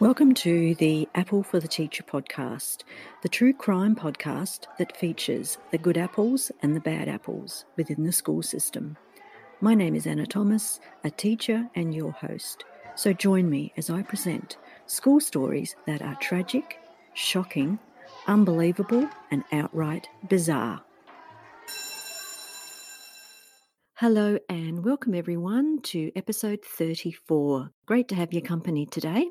Welcome to the Apple for the Teacher podcast, the true crime podcast that features the good apples and the bad apples within the school system. My name is Anna Thomas, a teacher and your host. So join me as I present school stories that are tragic, shocking, unbelievable, and outright bizarre. Hello and welcome everyone to episode 34. Great to have your company today.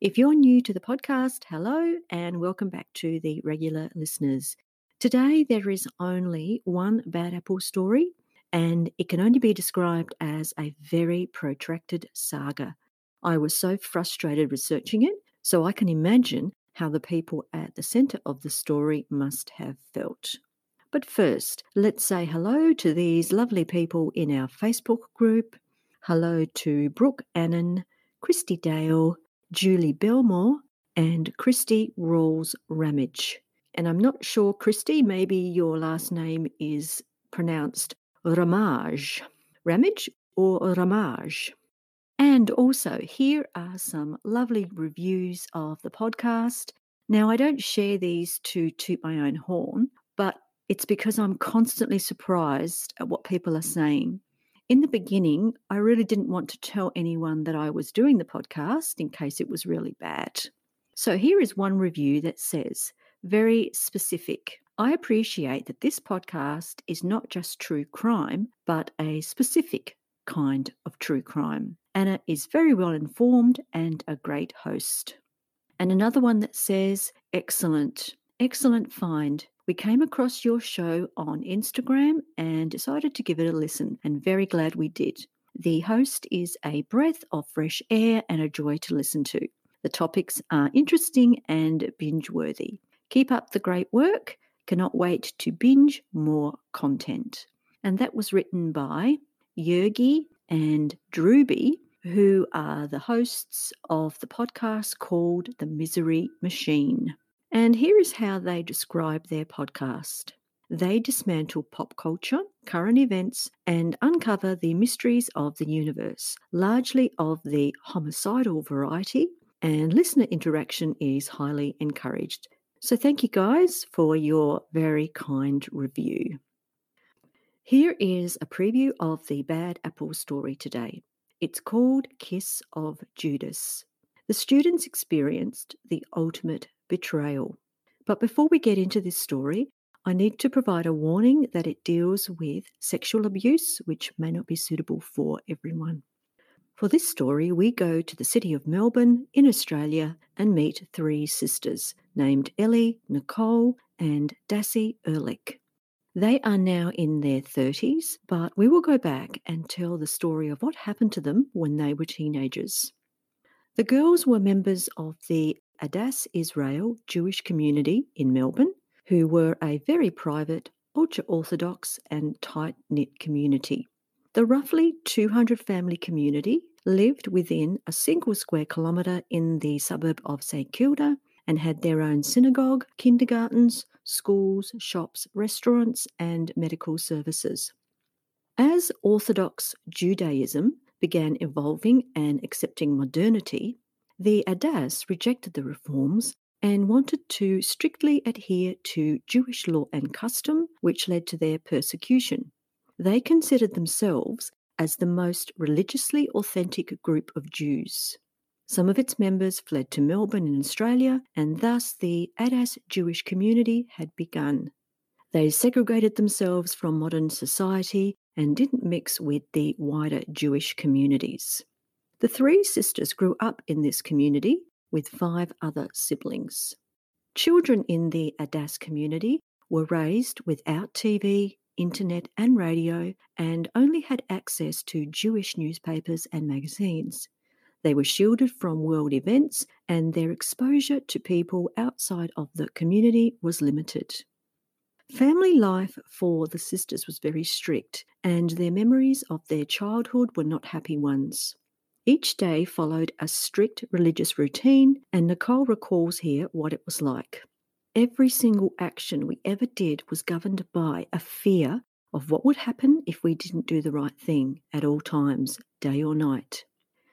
If you're new to the podcast, hello and welcome back to the regular listeners. Today, there is only one bad apple story, and it can only be described as a very protracted saga. I was so frustrated researching it, so I can imagine how the people at the centre of the story must have felt. But first, let's say hello to these lovely people in our Facebook group. Hello to Brooke Annan, Christy Dale, Julie Belmore, and Christy Rawls Ramage. And I'm not sure, Christy, maybe your last name is pronounced Ramage. Ramage or Ramage? And also, here are some lovely reviews of the podcast. Now, I don't share these to toot my own horn, but it's because I'm constantly surprised at what people are saying. In the beginning, I really didn't want to tell anyone that I was doing the podcast in case it was really bad. So here is one review that says, very specific. I appreciate that this podcast is not just true crime, but a specific kind of true crime. Anna is very well informed and a great host. And another one that says, excellent, excellent find. We came across your show on Instagram and decided to give it a listen, and very glad we did. The host is a breath of fresh air and a joy to listen to. The topics are interesting and binge worthy. Keep up the great work. Cannot wait to binge more content. And that was written by Yergi and Drewby, who are the hosts of the podcast called The Misery Machine. And here is how they describe their podcast. They dismantle pop culture, current events, and uncover the mysteries of the universe, largely of the homicidal variety, and listener interaction is highly encouraged. So, thank you guys for your very kind review. Here is a preview of the Bad Apple story today. It's called Kiss of Judas. The students experienced the ultimate betrayal. But before we get into this story, I need to provide a warning that it deals with sexual abuse, which may not be suitable for everyone. For this story, we go to the city of Melbourne in Australia and meet three sisters named Ellie, Nicole, and Dassi Erlich. They are now in their 30s, but we will go back and tell the story of what happened to them when they were teenagers. The girls were members of the Adass Israel Jewish community in Melbourne, who were a very private, ultra Orthodox, and tight knit community. The roughly 200 family community lived within a single square kilometre in the suburb of St Kilda and had their own synagogue, kindergartens, schools, shops, restaurants, and medical services. As Orthodox Judaism began evolving and accepting modernity, the Adass rejected the reforms and wanted to strictly adhere to Jewish law and custom, which led to their persecution. They considered themselves as the most religiously authentic group of Jews. Some of its members fled to Melbourne in Australia, and thus the Adass Jewish community had begun. They segregated themselves from modern society and didn't mix with the wider Jewish communities. The three sisters grew up in this community with five other siblings. Children in the Adass community were raised without TV, internet, and radio, and only had access to Jewish newspapers and magazines. They were shielded from world events, and their exposure to people outside of the community was limited. Family life for the sisters was very strict, and their memories of their childhood were not happy ones. Each day followed a strict religious routine, and Nicole recalls here what it was like. Every single action we ever did was governed by a fear of what would happen if we didn't do the right thing at all times, day or night.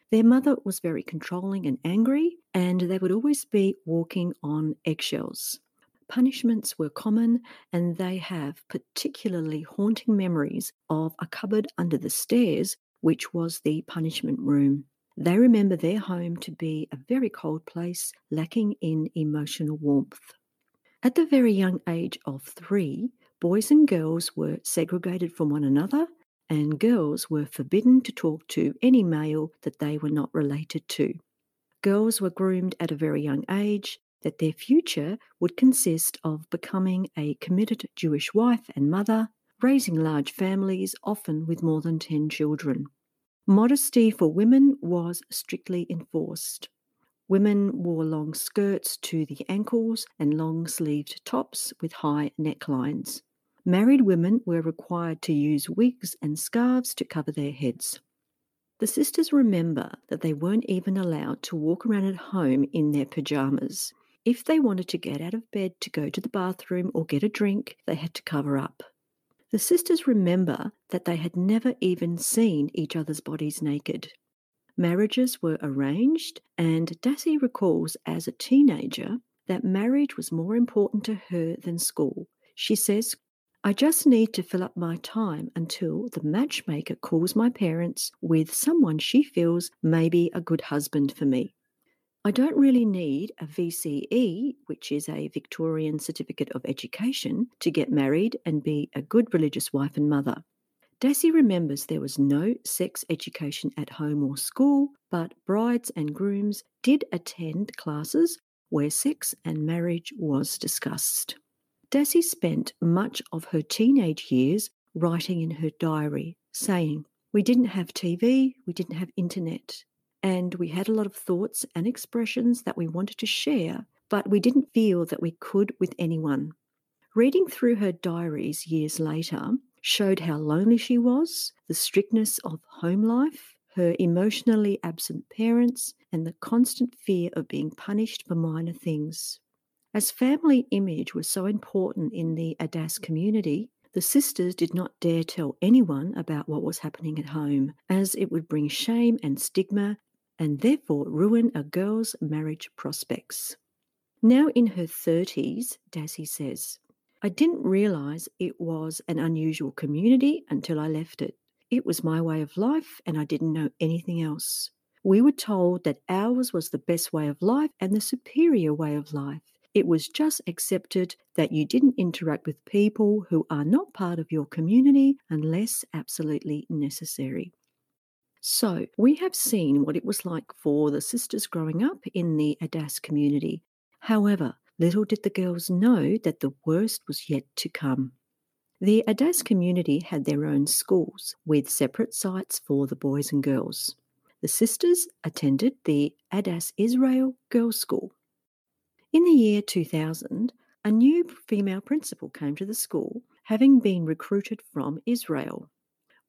Their mother was very controlling and angry, and they would always be walking on eggshells. Punishments were common, and they have particularly haunting memories of a cupboard under the stairs, which was the punishment room. They remember their home to be a very cold place, lacking in emotional warmth. At the very young age of three, boys and girls were segregated from one another, and girls were forbidden to talk to any male that they were not related to. Girls were groomed at a very young age that their future would consist of becoming a committed Jewish wife and mother, raising large families, often with more than 10 children. Modesty for women was strictly enforced. Women wore long skirts to the ankles and long sleeved tops with high necklines. Married women were required to use wigs and scarves to cover their heads. The sisters remember that they weren't even allowed to walk around at home in their pajamas. If they wanted to get out of bed to go to the bathroom or get a drink, they had to cover up. The sisters remember that they had never even seen each other's bodies naked. Marriages were arranged, and Dassi recalls as a teenager that marriage was more important to her than school. She says, I just need to fill up my time until the matchmaker calls my parents with someone she feels may be a good husband for me. I don't really need a VCE, which is a Victorian Certificate of Education, to get married and be a good religious wife and mother. Dassi remembers there was no sex education at home or school, but brides and grooms did attend classes where sex and marriage was discussed. Dassi spent much of her teenage years writing in her diary, saying, We didn't have TV, we didn't have internet, and we had a lot of thoughts and expressions that we wanted to share, but we didn't feel that we could with anyone. Reading through her diaries years later, showed how lonely she was, the strictness of home life, her emotionally absent parents, and the constant fear of being punished for minor things. As family image was so important in the Adass community, the sisters did not dare tell anyone about what was happening at home, as it would bring shame and stigma and therefore ruin a girl's marriage prospects. Now in her 30s, Dassi says, I didn't realize it was an unusual community until I left it. It was my way of life, and I didn't know anything else. We were told that ours was the best way of life and the superior way of life. It was just accepted that you didn't interact with people who are not part of your community unless absolutely necessary. So, we have seen what it was like for the sisters growing up in the Adass community. However, Little did the girls know that the worst was yet to come. The Adass community had their own schools with separate sites for the boys and girls. The sisters attended the Adass Israel Girls' School. In the year 2000, a new female principal came to the school, having been recruited from Israel.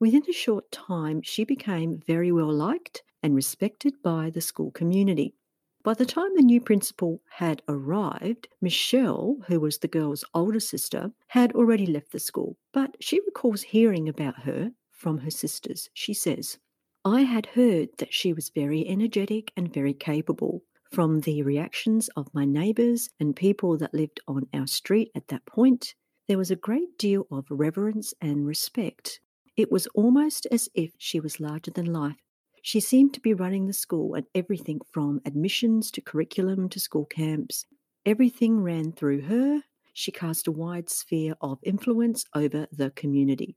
Within a short time, she became very well liked and respected by the school community. By the time the new principal had arrived, Michelle, who was the girl's older sister, had already left the school, but she recalls hearing about her from her sisters. She says, I had heard that she was very energetic and very capable. From the reactions of my neighbours and people that lived on our street at that point, there was a great deal of reverence and respect. It was almost as if she was larger than life she seemed to be running the school and everything from admissions to curriculum to school camps. Everything ran through her. She cast a wide sphere of influence over the community.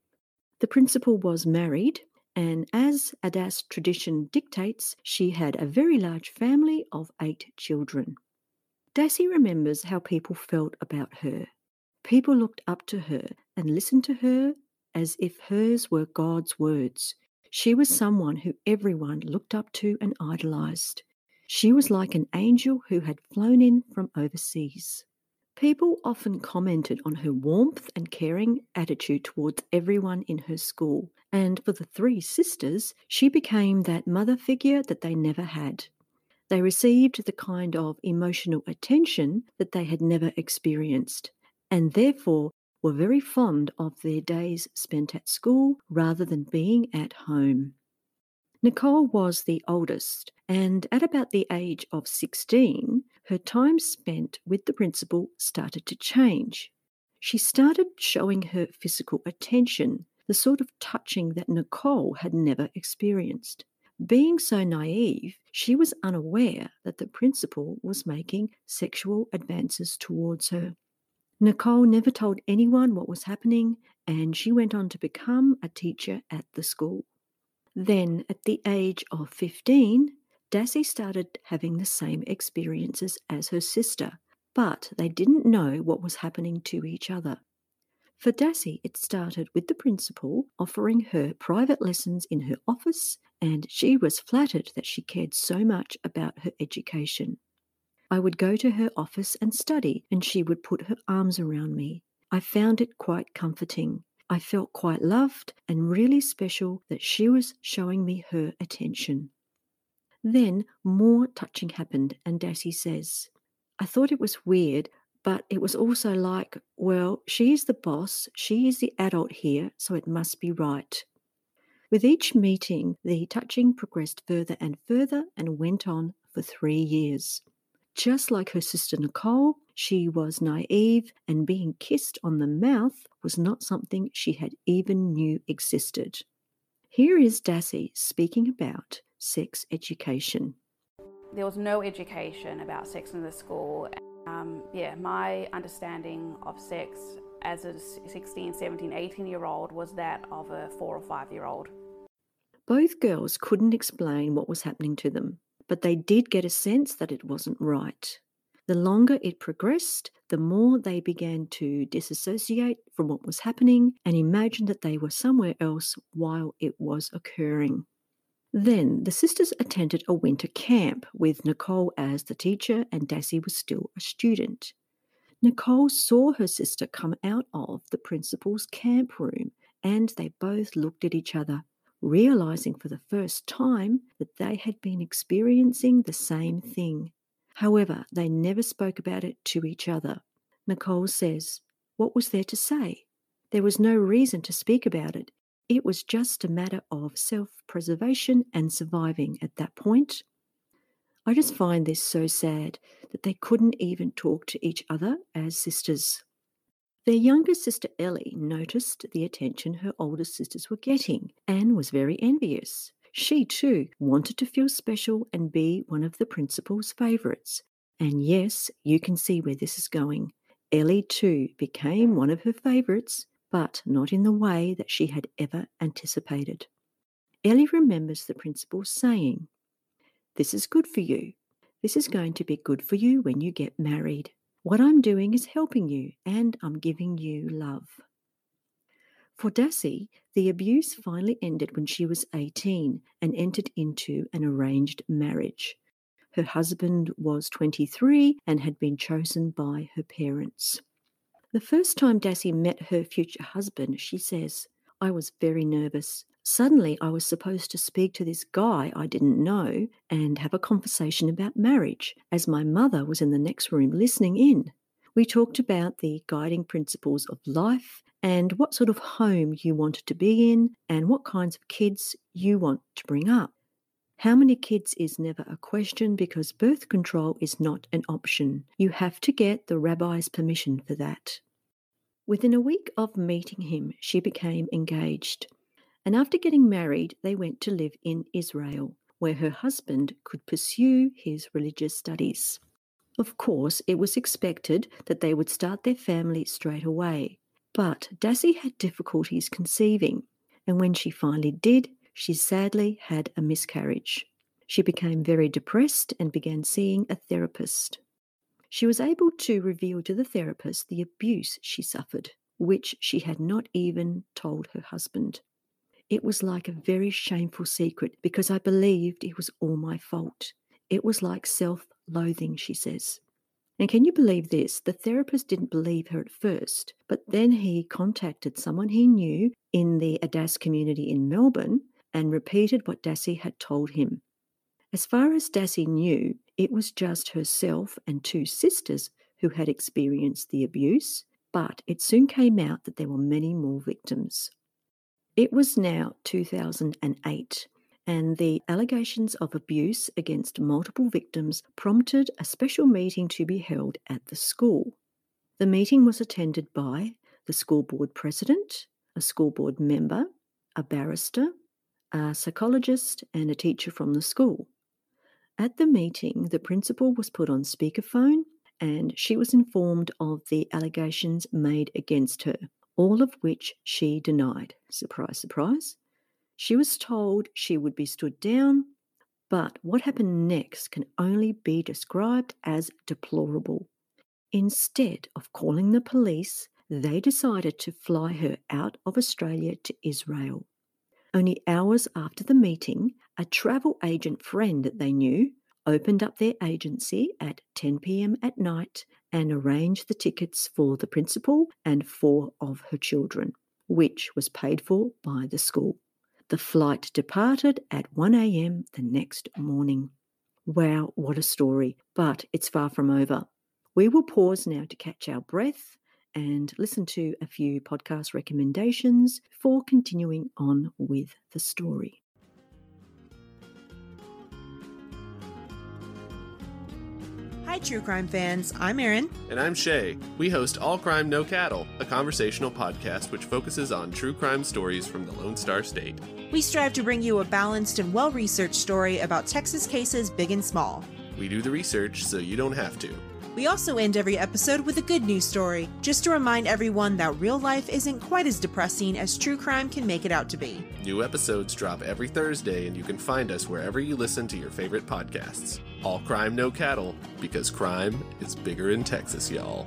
The principal was married, and as Adass tradition dictates, she had a very large family of eight children. Dassi remembers how people felt about her. People looked up to her and listened to her as if hers were God's words. She was someone who everyone looked up to and idolized. She was like an angel who had flown in from overseas. People often commented on her warmth and caring attitude towards everyone in her school, and for the three sisters, she became that mother figure that they never had. They received the kind of emotional attention that they had never experienced, and therefore were very fond of their days spent at school rather than being at home. Nicole was the oldest, and at about the age of 16, her time spent with the principal started to change. She started showing her physical attention, the sort of touching that Nicole had never experienced. Being so naive, she was unaware that the principal was making sexual advances towards her. Nicole never told anyone what was happening, and she went on to become a teacher at the school. Then, at the age of 15, Dassi started having the same experiences as her sister, but they didn't know what was happening to each other. For Dassi, it started with the principal offering her private lessons in her office, and she was flattered that she cared so much about her education. I would go to her office and study, and she would put her arms around me. I found it quite comforting. I felt quite loved and really special that she was showing me her attention. Then more touching happened, and Dassi says, I thought it was weird, but it was also like, well, she is the boss, she is the adult here, so it must be right. With each meeting, the touching progressed further and further and went on for three years. Just like her sister Nicole, she was naive, and being kissed on the mouth was not something she had even knew existed. Here is Dassi speaking about sex education. There was no education about sex in the school. Um, yeah, my understanding of sex as a 16, 17, 18 year old was that of a four or five year old. Both girls couldn't explain what was happening to them but they did get a sense that it wasn't right. The longer it progressed, the more they began to disassociate from what was happening and imagine that they were somewhere else while it was occurring. Then the sisters attended a winter camp with Nicole as the teacher and Dassie was still a student. Nicole saw her sister come out of the principal's camp room and they both looked at each other realizing for the first time that they had been experiencing the same thing. However, they never spoke about it to each other. Nicole says, What was there to say? There was no reason to speak about it. It was just a matter of self preservation and surviving at that point. I just find this so sad that they couldn't even talk to each other as sisters. Their younger sister Ellie noticed the attention her older sisters were getting and was very envious. She too wanted to feel special and be one of the principal's favourites. And yes, you can see where this is going. Ellie too became one of her favourites, but not in the way that she had ever anticipated. Ellie remembers the principal saying, This is good for you. This is going to be good for you when you get married. What I'm doing is helping you, and I'm giving you love. For Dassi, the abuse finally ended when she was 18 and entered into an arranged marriage. Her husband was 23 and had been chosen by her parents. The first time Dassi met her future husband, she says, I was very nervous. Suddenly, I was supposed to speak to this guy I didn't know and have a conversation about marriage, as my mother was in the next room listening in. We talked about the guiding principles of life and what sort of home you wanted to be in and what kinds of kids you want to bring up. How many kids is never a question because birth control is not an option. You have to get the rabbi's permission for that. Within a week of meeting him, she became engaged and after getting married, they went to live in Israel, where her husband could pursue his religious studies. Of course, it was expected that they would start their family straight away, but Dassi had difficulties conceiving, and when she finally did, she sadly had a miscarriage. She became very depressed and began seeing a therapist. She was able to reveal to the therapist the abuse she suffered, which she had not even told her husband. It was like a very shameful secret because I believed it was all my fault. It was like self loathing, she says. And can you believe this? The therapist didn't believe her at first, but then he contacted someone he knew in the Adass community in Melbourne and repeated what Dassi had told him. As far as Dassi knew, it was just herself and two sisters who had experienced the abuse, but it soon came out that there were many more victims. It was now 2008, and the allegations of abuse against multiple victims prompted a special meeting to be held at the school. The meeting was attended by the school board president, a school board member, a barrister, a psychologist, and a teacher from the school. At the meeting, the principal was put on speakerphone and she was informed of the allegations made against her, all of which she denied. Surprise, surprise. She was told she would be stood down, but what happened next can only be described as deplorable. Instead of calling the police, they decided to fly her out of Australia to Israel. Only hours after the meeting, a travel agent friend that they knew opened up their agency at 10 pm at night and arranged the tickets for the principal and four of her children, which was paid for by the school. The flight departed at 1 am the next morning. Wow, what a story! But it's far from over. We will pause now to catch our breath and listen to a few podcast recommendations for continuing on with the story. Hi, true crime fans. I'm Erin. And I'm Shay. We host All Crime No Cattle, a conversational podcast which focuses on true crime stories from the Lone Star State. We strive to bring you a balanced and well researched story about Texas cases big and small. We do the research so you don't have to. We also end every episode with a good news story, just to remind everyone that real life isn't quite as depressing as true crime can make it out to be. New episodes drop every Thursday, and you can find us wherever you listen to your favorite podcasts. All Crime No Cattle, because crime is bigger in Texas, y'all.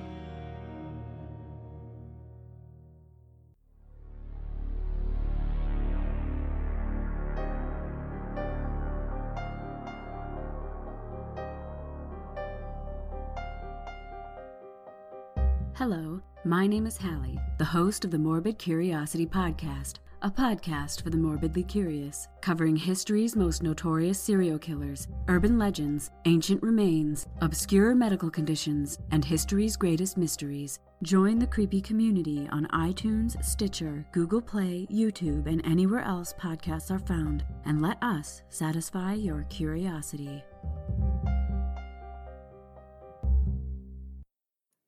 Hello, my name is Hallie, the host of the Morbid Curiosity Podcast, a podcast for the morbidly curious, covering history's most notorious serial killers, urban legends, ancient remains, obscure medical conditions, and history's greatest mysteries. Join the creepy community on iTunes, Stitcher, Google Play, YouTube, and anywhere else podcasts are found, and let us satisfy your curiosity.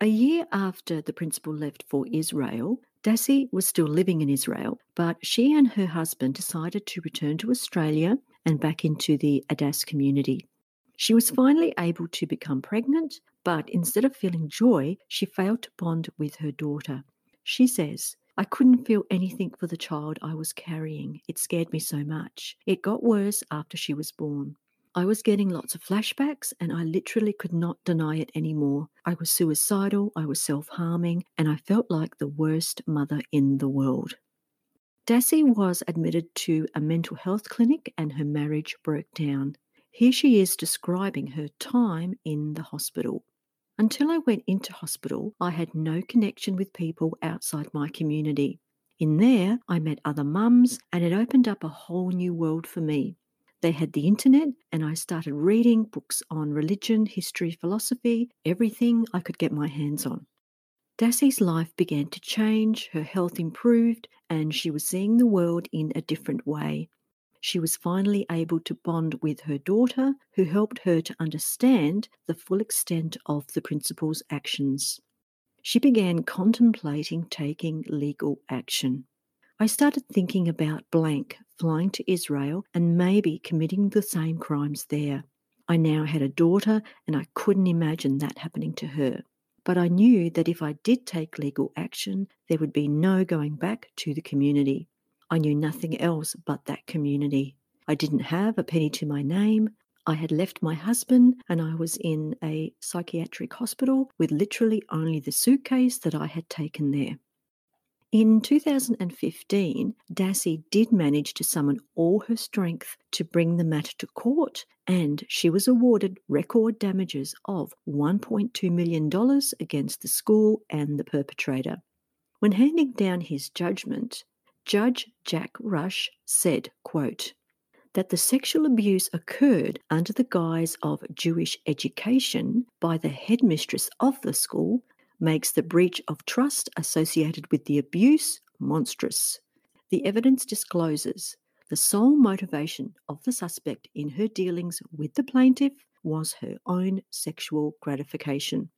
A year after the principal left for Israel, Dassi was still living in Israel, but she and her husband decided to return to Australia and back into the Adass community. She was finally able to become pregnant, but instead of feeling joy, she failed to bond with her daughter. She says, I couldn't feel anything for the child I was carrying. It scared me so much. It got worse after she was born. I was getting lots of flashbacks and I literally could not deny it anymore. I was suicidal, I was self harming, and I felt like the worst mother in the world. Dassi was admitted to a mental health clinic and her marriage broke down. Here she is describing her time in the hospital. Until I went into hospital, I had no connection with people outside my community. In there, I met other mums, and it opened up a whole new world for me. They had the internet, and I started reading books on religion, history, philosophy, everything I could get my hands on. Dassi's life began to change, her health improved, and she was seeing the world in a different way. She was finally able to bond with her daughter, who helped her to understand the full extent of the principal's actions. She began contemplating taking legal action. I started thinking about blank flying to Israel and maybe committing the same crimes there. I now had a daughter and I couldn't imagine that happening to her. But I knew that if I did take legal action, there would be no going back to the community. I knew nothing else but that community. I didn't have a penny to my name. I had left my husband and I was in a psychiatric hospital with literally only the suitcase that I had taken there. In 2015, Dassi did manage to summon all her strength to bring the matter to court, and she was awarded record damages of $1.2 million against the school and the perpetrator. When handing down his judgment, Judge Jack Rush said, quote, that the sexual abuse occurred under the guise of Jewish education by the headmistress of the school makes the breach of trust associated with the abuse monstrous. The evidence discloses The sole motivation of the suspect in her dealings with the plaintiff was her own sexual gratification.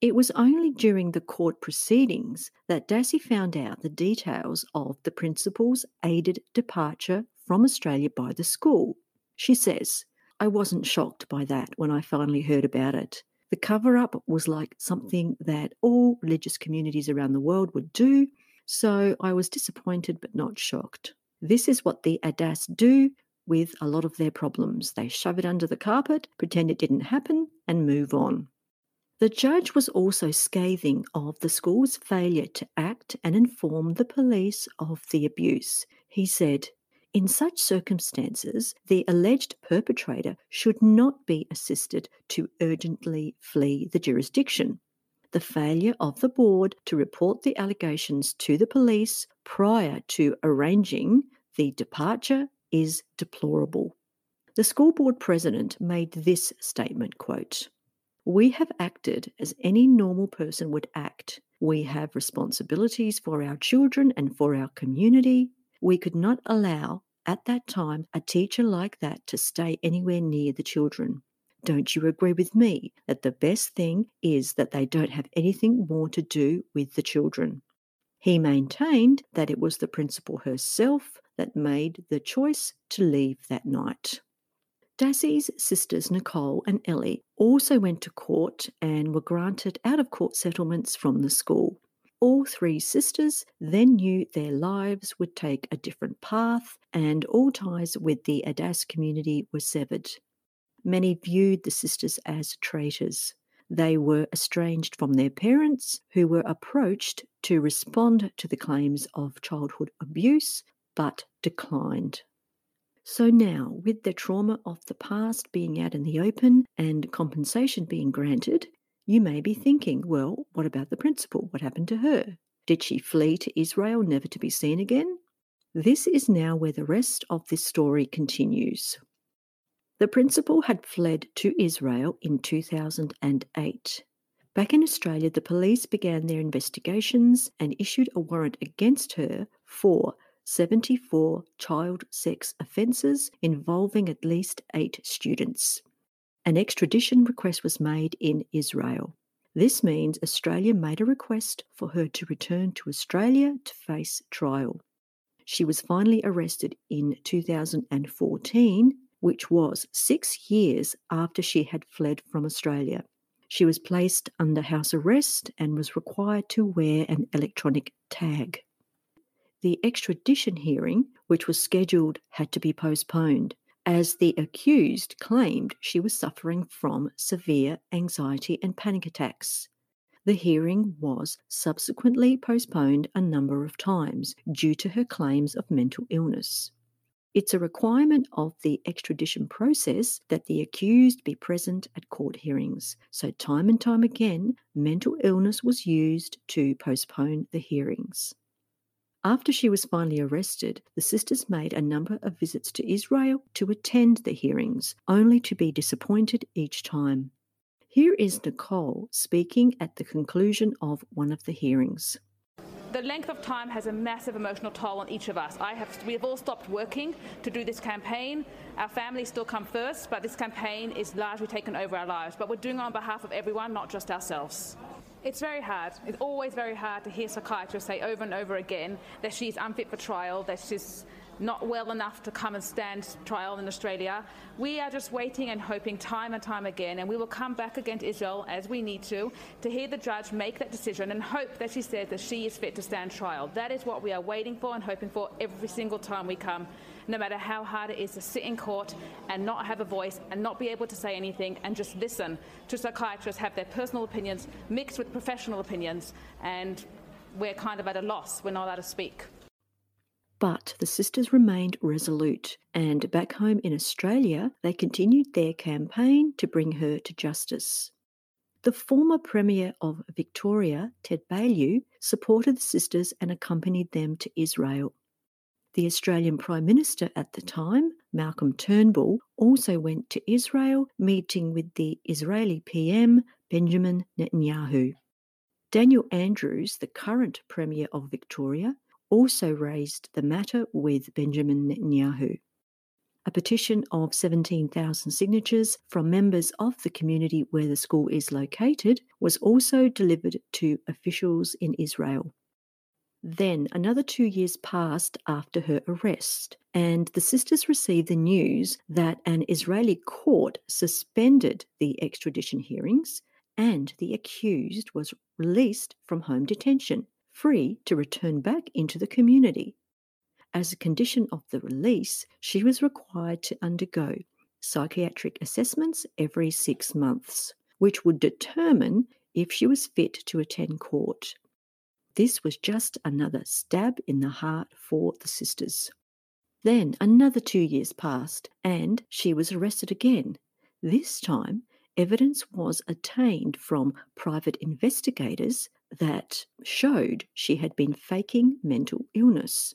It was only during the court proceedings that Dassi found out the details of the principal's aided departure from Australia by the school. She says, I wasn't shocked by that when I finally heard about it. The cover up was like something that all religious communities around the world would do, so I was disappointed but not shocked. This is what the Adass do with a lot of their problems. They shove it under the carpet, pretend it didn't happen, and move on. The judge was also scathing of the school's failure to act and inform the police of the abuse. He said, in such circumstances, the alleged perpetrator should not be assisted to urgently flee the jurisdiction. The failure of the board to report the allegations to the police prior to arranging the departure is deplorable. The school board president made this statement quote, we have acted as any normal person would act. We have responsibilities for our children and for our community. We could not allow, at that time, a teacher like that to stay anywhere near the children. Don't you agree with me that the best thing is that they don't have anything more to do with the children? He maintained that it was the principal herself that made the choice to leave that night. Dassi's sisters Nicole and Ellie also went to court and were granted out of court settlements from the school. All three sisters then knew their lives would take a different path and all ties with the Adass community were severed. Many viewed the sisters as traitors. They were estranged from their parents, who were approached to respond to the claims of childhood abuse but declined. So now, with the trauma of the past being out in the open and compensation being granted, you may be thinking, well, what about the principal? What happened to her? Did she flee to Israel, never to be seen again? This is now where the rest of this story continues. The principal had fled to Israel in 2008. Back in Australia, the police began their investigations and issued a warrant against her for 74 child sex offences involving at least eight students. An extradition request was made in Israel. This means Australia made a request for her to return to Australia to face trial. She was finally arrested in 2014, which was six years after she had fled from Australia. She was placed under house arrest and was required to wear an electronic tag the extradition hearing, which was scheduled, had to be postponed as the accused claimed she was suffering from severe anxiety and panic attacks. The hearing was subsequently postponed a number of times due to her claims of mental illness. It's a requirement of the extradition process that the accused be present at court hearings. So, time and time again, mental illness was used to postpone the hearings. After she was finally arrested, the sisters made a number of visits to Israel to attend the hearings, only to be disappointed each time. Here is Nicole speaking at the conclusion of one of the hearings. The length of time has a massive emotional toll on each of us. Have, we have all stopped working to do this campaign. Our families still come first, but this campaign is largely taken over our lives. But we're doing it on behalf of everyone, not just ourselves. It's very hard. It's always very hard to hear psychiatrists say over and over again that she's unfit for trial, that she's not well enough to come and stand trial in Australia. We are just waiting and hoping time and time again, and we will come back again to Israel as we need to, to hear the judge make that decision and hope that she says that she is fit to stand trial. That is what we are waiting for and hoping for every single time we come no matter how hard it is to sit in court and not have a voice and not be able to say anything and just listen to psychiatrists have their personal opinions mixed with professional opinions, and we're kind of at a loss. We're not allowed to speak. But the sisters remained resolute, and back home in Australia, they continued their campaign to bring her to justice. The former Premier of Victoria, Ted Baillieu, supported the sisters and accompanied them to Israel. The Australian Prime Minister at the time, Malcolm Turnbull, also went to Israel, meeting with the Israeli PM, Benjamin Netanyahu. Daniel Andrews, the current Premier of Victoria, also raised the matter with Benjamin Netanyahu. A petition of 17,000 signatures from members of the community where the school is located was also delivered to officials in Israel. Then another two years passed after her arrest, and the sisters received the news that an Israeli court suspended the extradition hearings and the accused was released from home detention, free to return back into the community. As a condition of the release, she was required to undergo psychiatric assessments every six months, which would determine if she was fit to attend court. This was just another stab in the heart for the sisters. Then another two years passed, and she was arrested again. This time, evidence was attained from private investigators that showed she had been faking mental illness.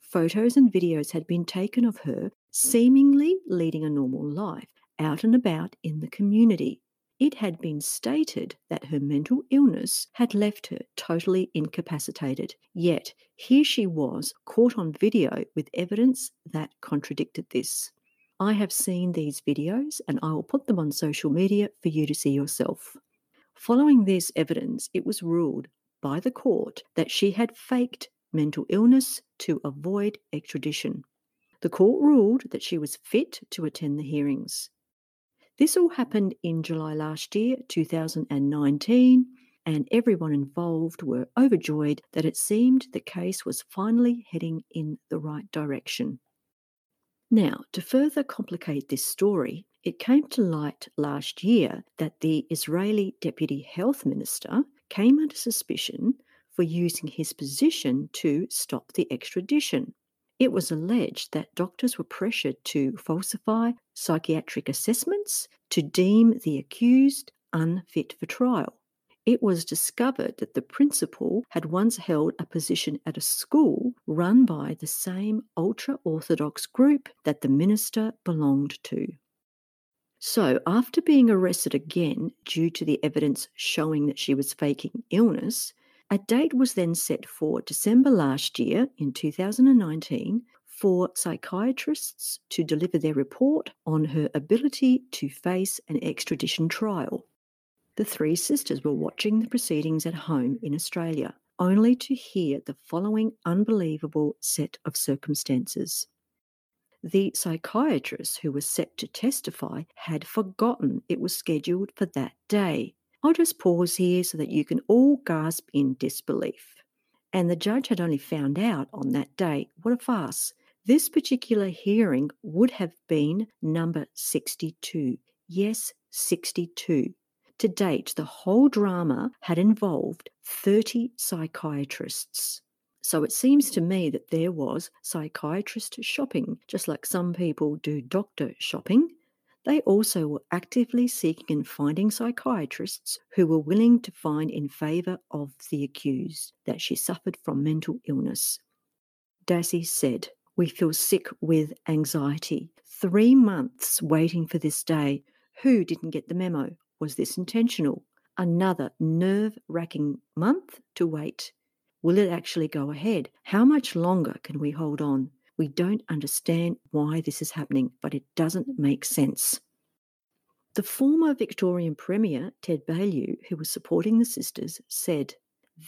Photos and videos had been taken of her seemingly leading a normal life out and about in the community. It had been stated that her mental illness had left her totally incapacitated, yet here she was caught on video with evidence that contradicted this. I have seen these videos and I will put them on social media for you to see yourself. Following this evidence, it was ruled by the court that she had faked mental illness to avoid extradition. The court ruled that she was fit to attend the hearings. This all happened in July last year, 2019, and everyone involved were overjoyed that it seemed the case was finally heading in the right direction. Now, to further complicate this story, it came to light last year that the Israeli Deputy Health Minister came under suspicion for using his position to stop the extradition. It was alleged that doctors were pressured to falsify psychiatric assessments to deem the accused unfit for trial. It was discovered that the principal had once held a position at a school run by the same ultra Orthodox group that the minister belonged to. So, after being arrested again due to the evidence showing that she was faking illness, a date was then set for December last year, in 2019, for psychiatrists to deliver their report on her ability to face an extradition trial. The three sisters were watching the proceedings at home in Australia, only to hear the following unbelievable set of circumstances. The psychiatrist who was set to testify had forgotten it was scheduled for that day. I'll just pause here so that you can all gasp in disbelief. And the judge had only found out on that day. What a farce. This particular hearing would have been number 62. Yes, 62. To date, the whole drama had involved 30 psychiatrists. So it seems to me that there was psychiatrist shopping, just like some people do doctor shopping. They also were actively seeking and finding psychiatrists who were willing to find in favour of the accused that she suffered from mental illness. Dassi said, We feel sick with anxiety. Three months waiting for this day. Who didn't get the memo? Was this intentional? Another nerve wracking month to wait. Will it actually go ahead? How much longer can we hold on? We don't understand why this is happening, but it doesn't make sense. The former Victorian Premier, Ted Baillieu, who was supporting the sisters, said,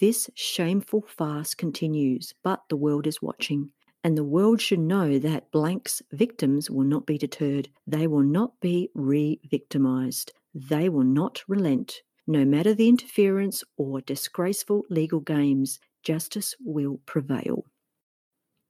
This shameful farce continues, but the world is watching. And the world should know that blank's victims will not be deterred. They will not be re victimised. They will not relent. No matter the interference or disgraceful legal games, justice will prevail.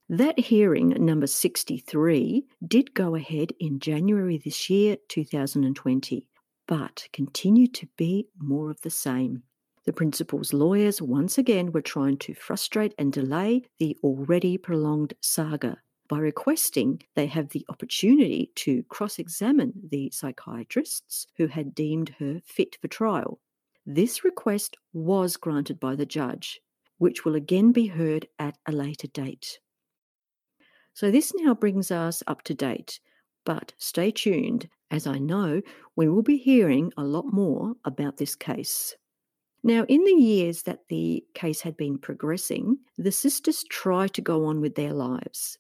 That hearing, number 63, did go ahead in January this year, 2020, but continued to be more of the same. The principal's lawyers once again were trying to frustrate and delay the already prolonged saga by requesting they have the opportunity to cross examine the psychiatrists who had deemed her fit for trial. This request was granted by the judge, which will again be heard at a later date. So this now brings us up to date, but stay tuned as I know we will be hearing a lot more about this case. Now, in the years that the case had been progressing, the sisters tried to go on with their lives.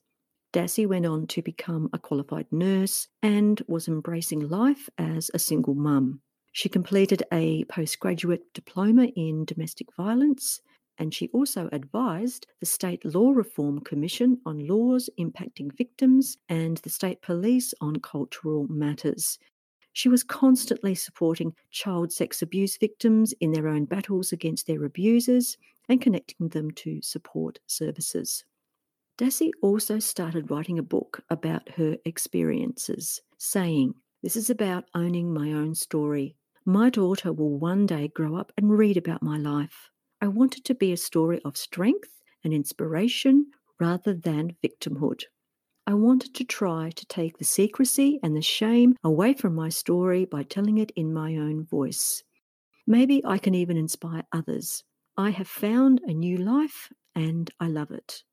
Dassi went on to become a qualified nurse and was embracing life as a single mum. She completed a postgraduate diploma in domestic violence and she also advised the State Law Reform Commission on laws impacting victims and the State Police on cultural matters. She was constantly supporting child sex abuse victims in their own battles against their abusers and connecting them to support services. Dassi also started writing a book about her experiences, saying, This is about owning my own story. My daughter will one day grow up and read about my life. I want it to be a story of strength and inspiration rather than victimhood. I wanted to try to take the secrecy and the shame away from my story by telling it in my own voice. Maybe I can even inspire others. I have found a new life and I love it.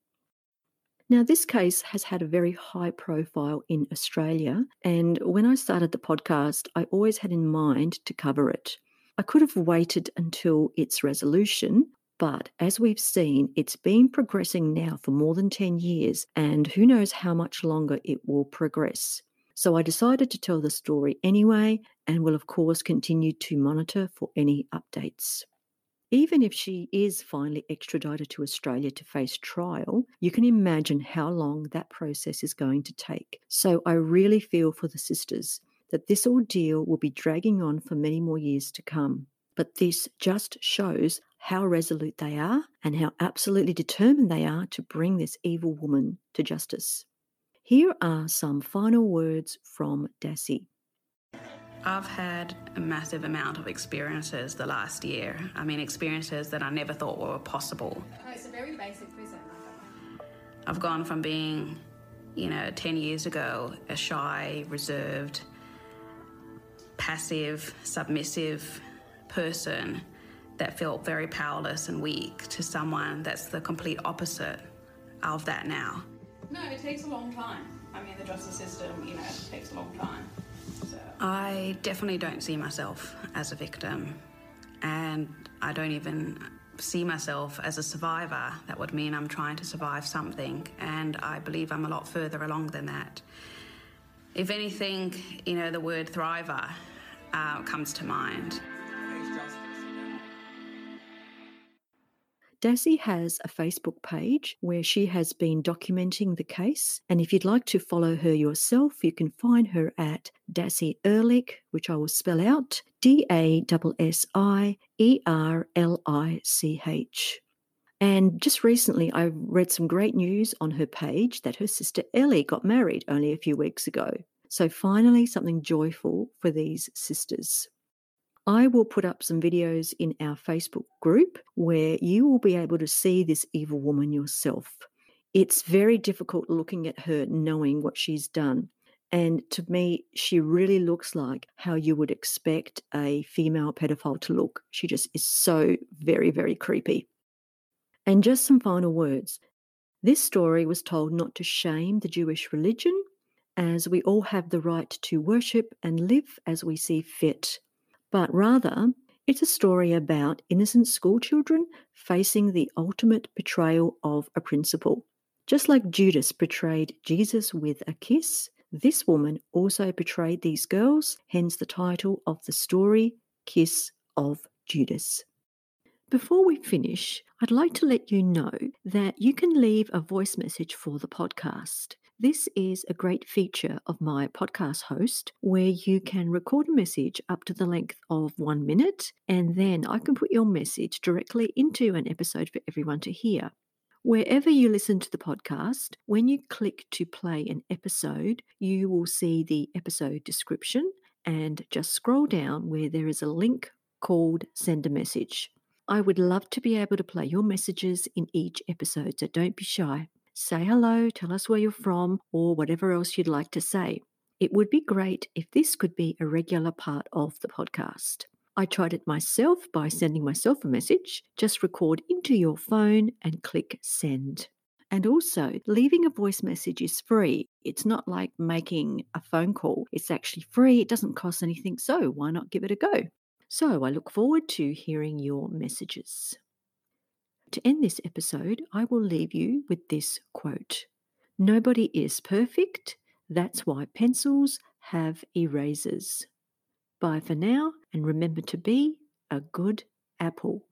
Now, this case has had a very high profile in Australia, and when I started the podcast, I always had in mind to cover it. I could have waited until its resolution, but as we've seen, it's been progressing now for more than 10 years, and who knows how much longer it will progress. So I decided to tell the story anyway, and will, of course, continue to monitor for any updates. Even if she is finally extradited to Australia to face trial, you can imagine how long that process is going to take. So I really feel for the sisters that this ordeal will be dragging on for many more years to come. But this just shows how resolute they are and how absolutely determined they are to bring this evil woman to justice. Here are some final words from Dassi. I've had a massive amount of experiences the last year. I mean, experiences that I never thought were possible. Oh, it's a very basic prison. I've gone from being, you know, 10 years ago, a shy, reserved, passive, submissive person that felt very powerless and weak to someone that's the complete opposite of that now. No, it takes a long time. I mean, the justice system, you know, it takes a long time. So. I definitely don't see myself as a victim, and I don't even see myself as a survivor. That would mean I'm trying to survive something, and I believe I'm a lot further along than that. If anything, you know, the word thriver uh, comes to mind. Dassi has a Facebook page where she has been documenting the case. And if you'd like to follow her yourself, you can find her at Dassi Erlich, which I will spell out D A S S I E R L I C H. And just recently, I read some great news on her page that her sister Ellie got married only a few weeks ago. So, finally, something joyful for these sisters. I will put up some videos in our Facebook group where you will be able to see this evil woman yourself. It's very difficult looking at her knowing what she's done. And to me, she really looks like how you would expect a female pedophile to look. She just is so very, very creepy. And just some final words. This story was told not to shame the Jewish religion, as we all have the right to worship and live as we see fit, but rather it's a story about innocent schoolchildren facing the ultimate betrayal of a principal. Just like Judas betrayed Jesus with a kiss, this woman also betrayed these girls, hence the title of the story, Kiss of Judas. Before we finish, I'd like to let you know that you can leave a voice message for the podcast. This is a great feature of my podcast host where you can record a message up to the length of one minute, and then I can put your message directly into an episode for everyone to hear. Wherever you listen to the podcast, when you click to play an episode, you will see the episode description and just scroll down where there is a link called Send a Message. I would love to be able to play your messages in each episode, so don't be shy. Say hello, tell us where you're from, or whatever else you'd like to say. It would be great if this could be a regular part of the podcast. I tried it myself by sending myself a message. Just record into your phone and click send. And also, leaving a voice message is free. It's not like making a phone call, it's actually free. It doesn't cost anything. So, why not give it a go? So I look forward to hearing your messages. To end this episode, I will leave you with this quote Nobody is perfect. That's why pencils have erasers. Bye for now, and remember to be a good apple.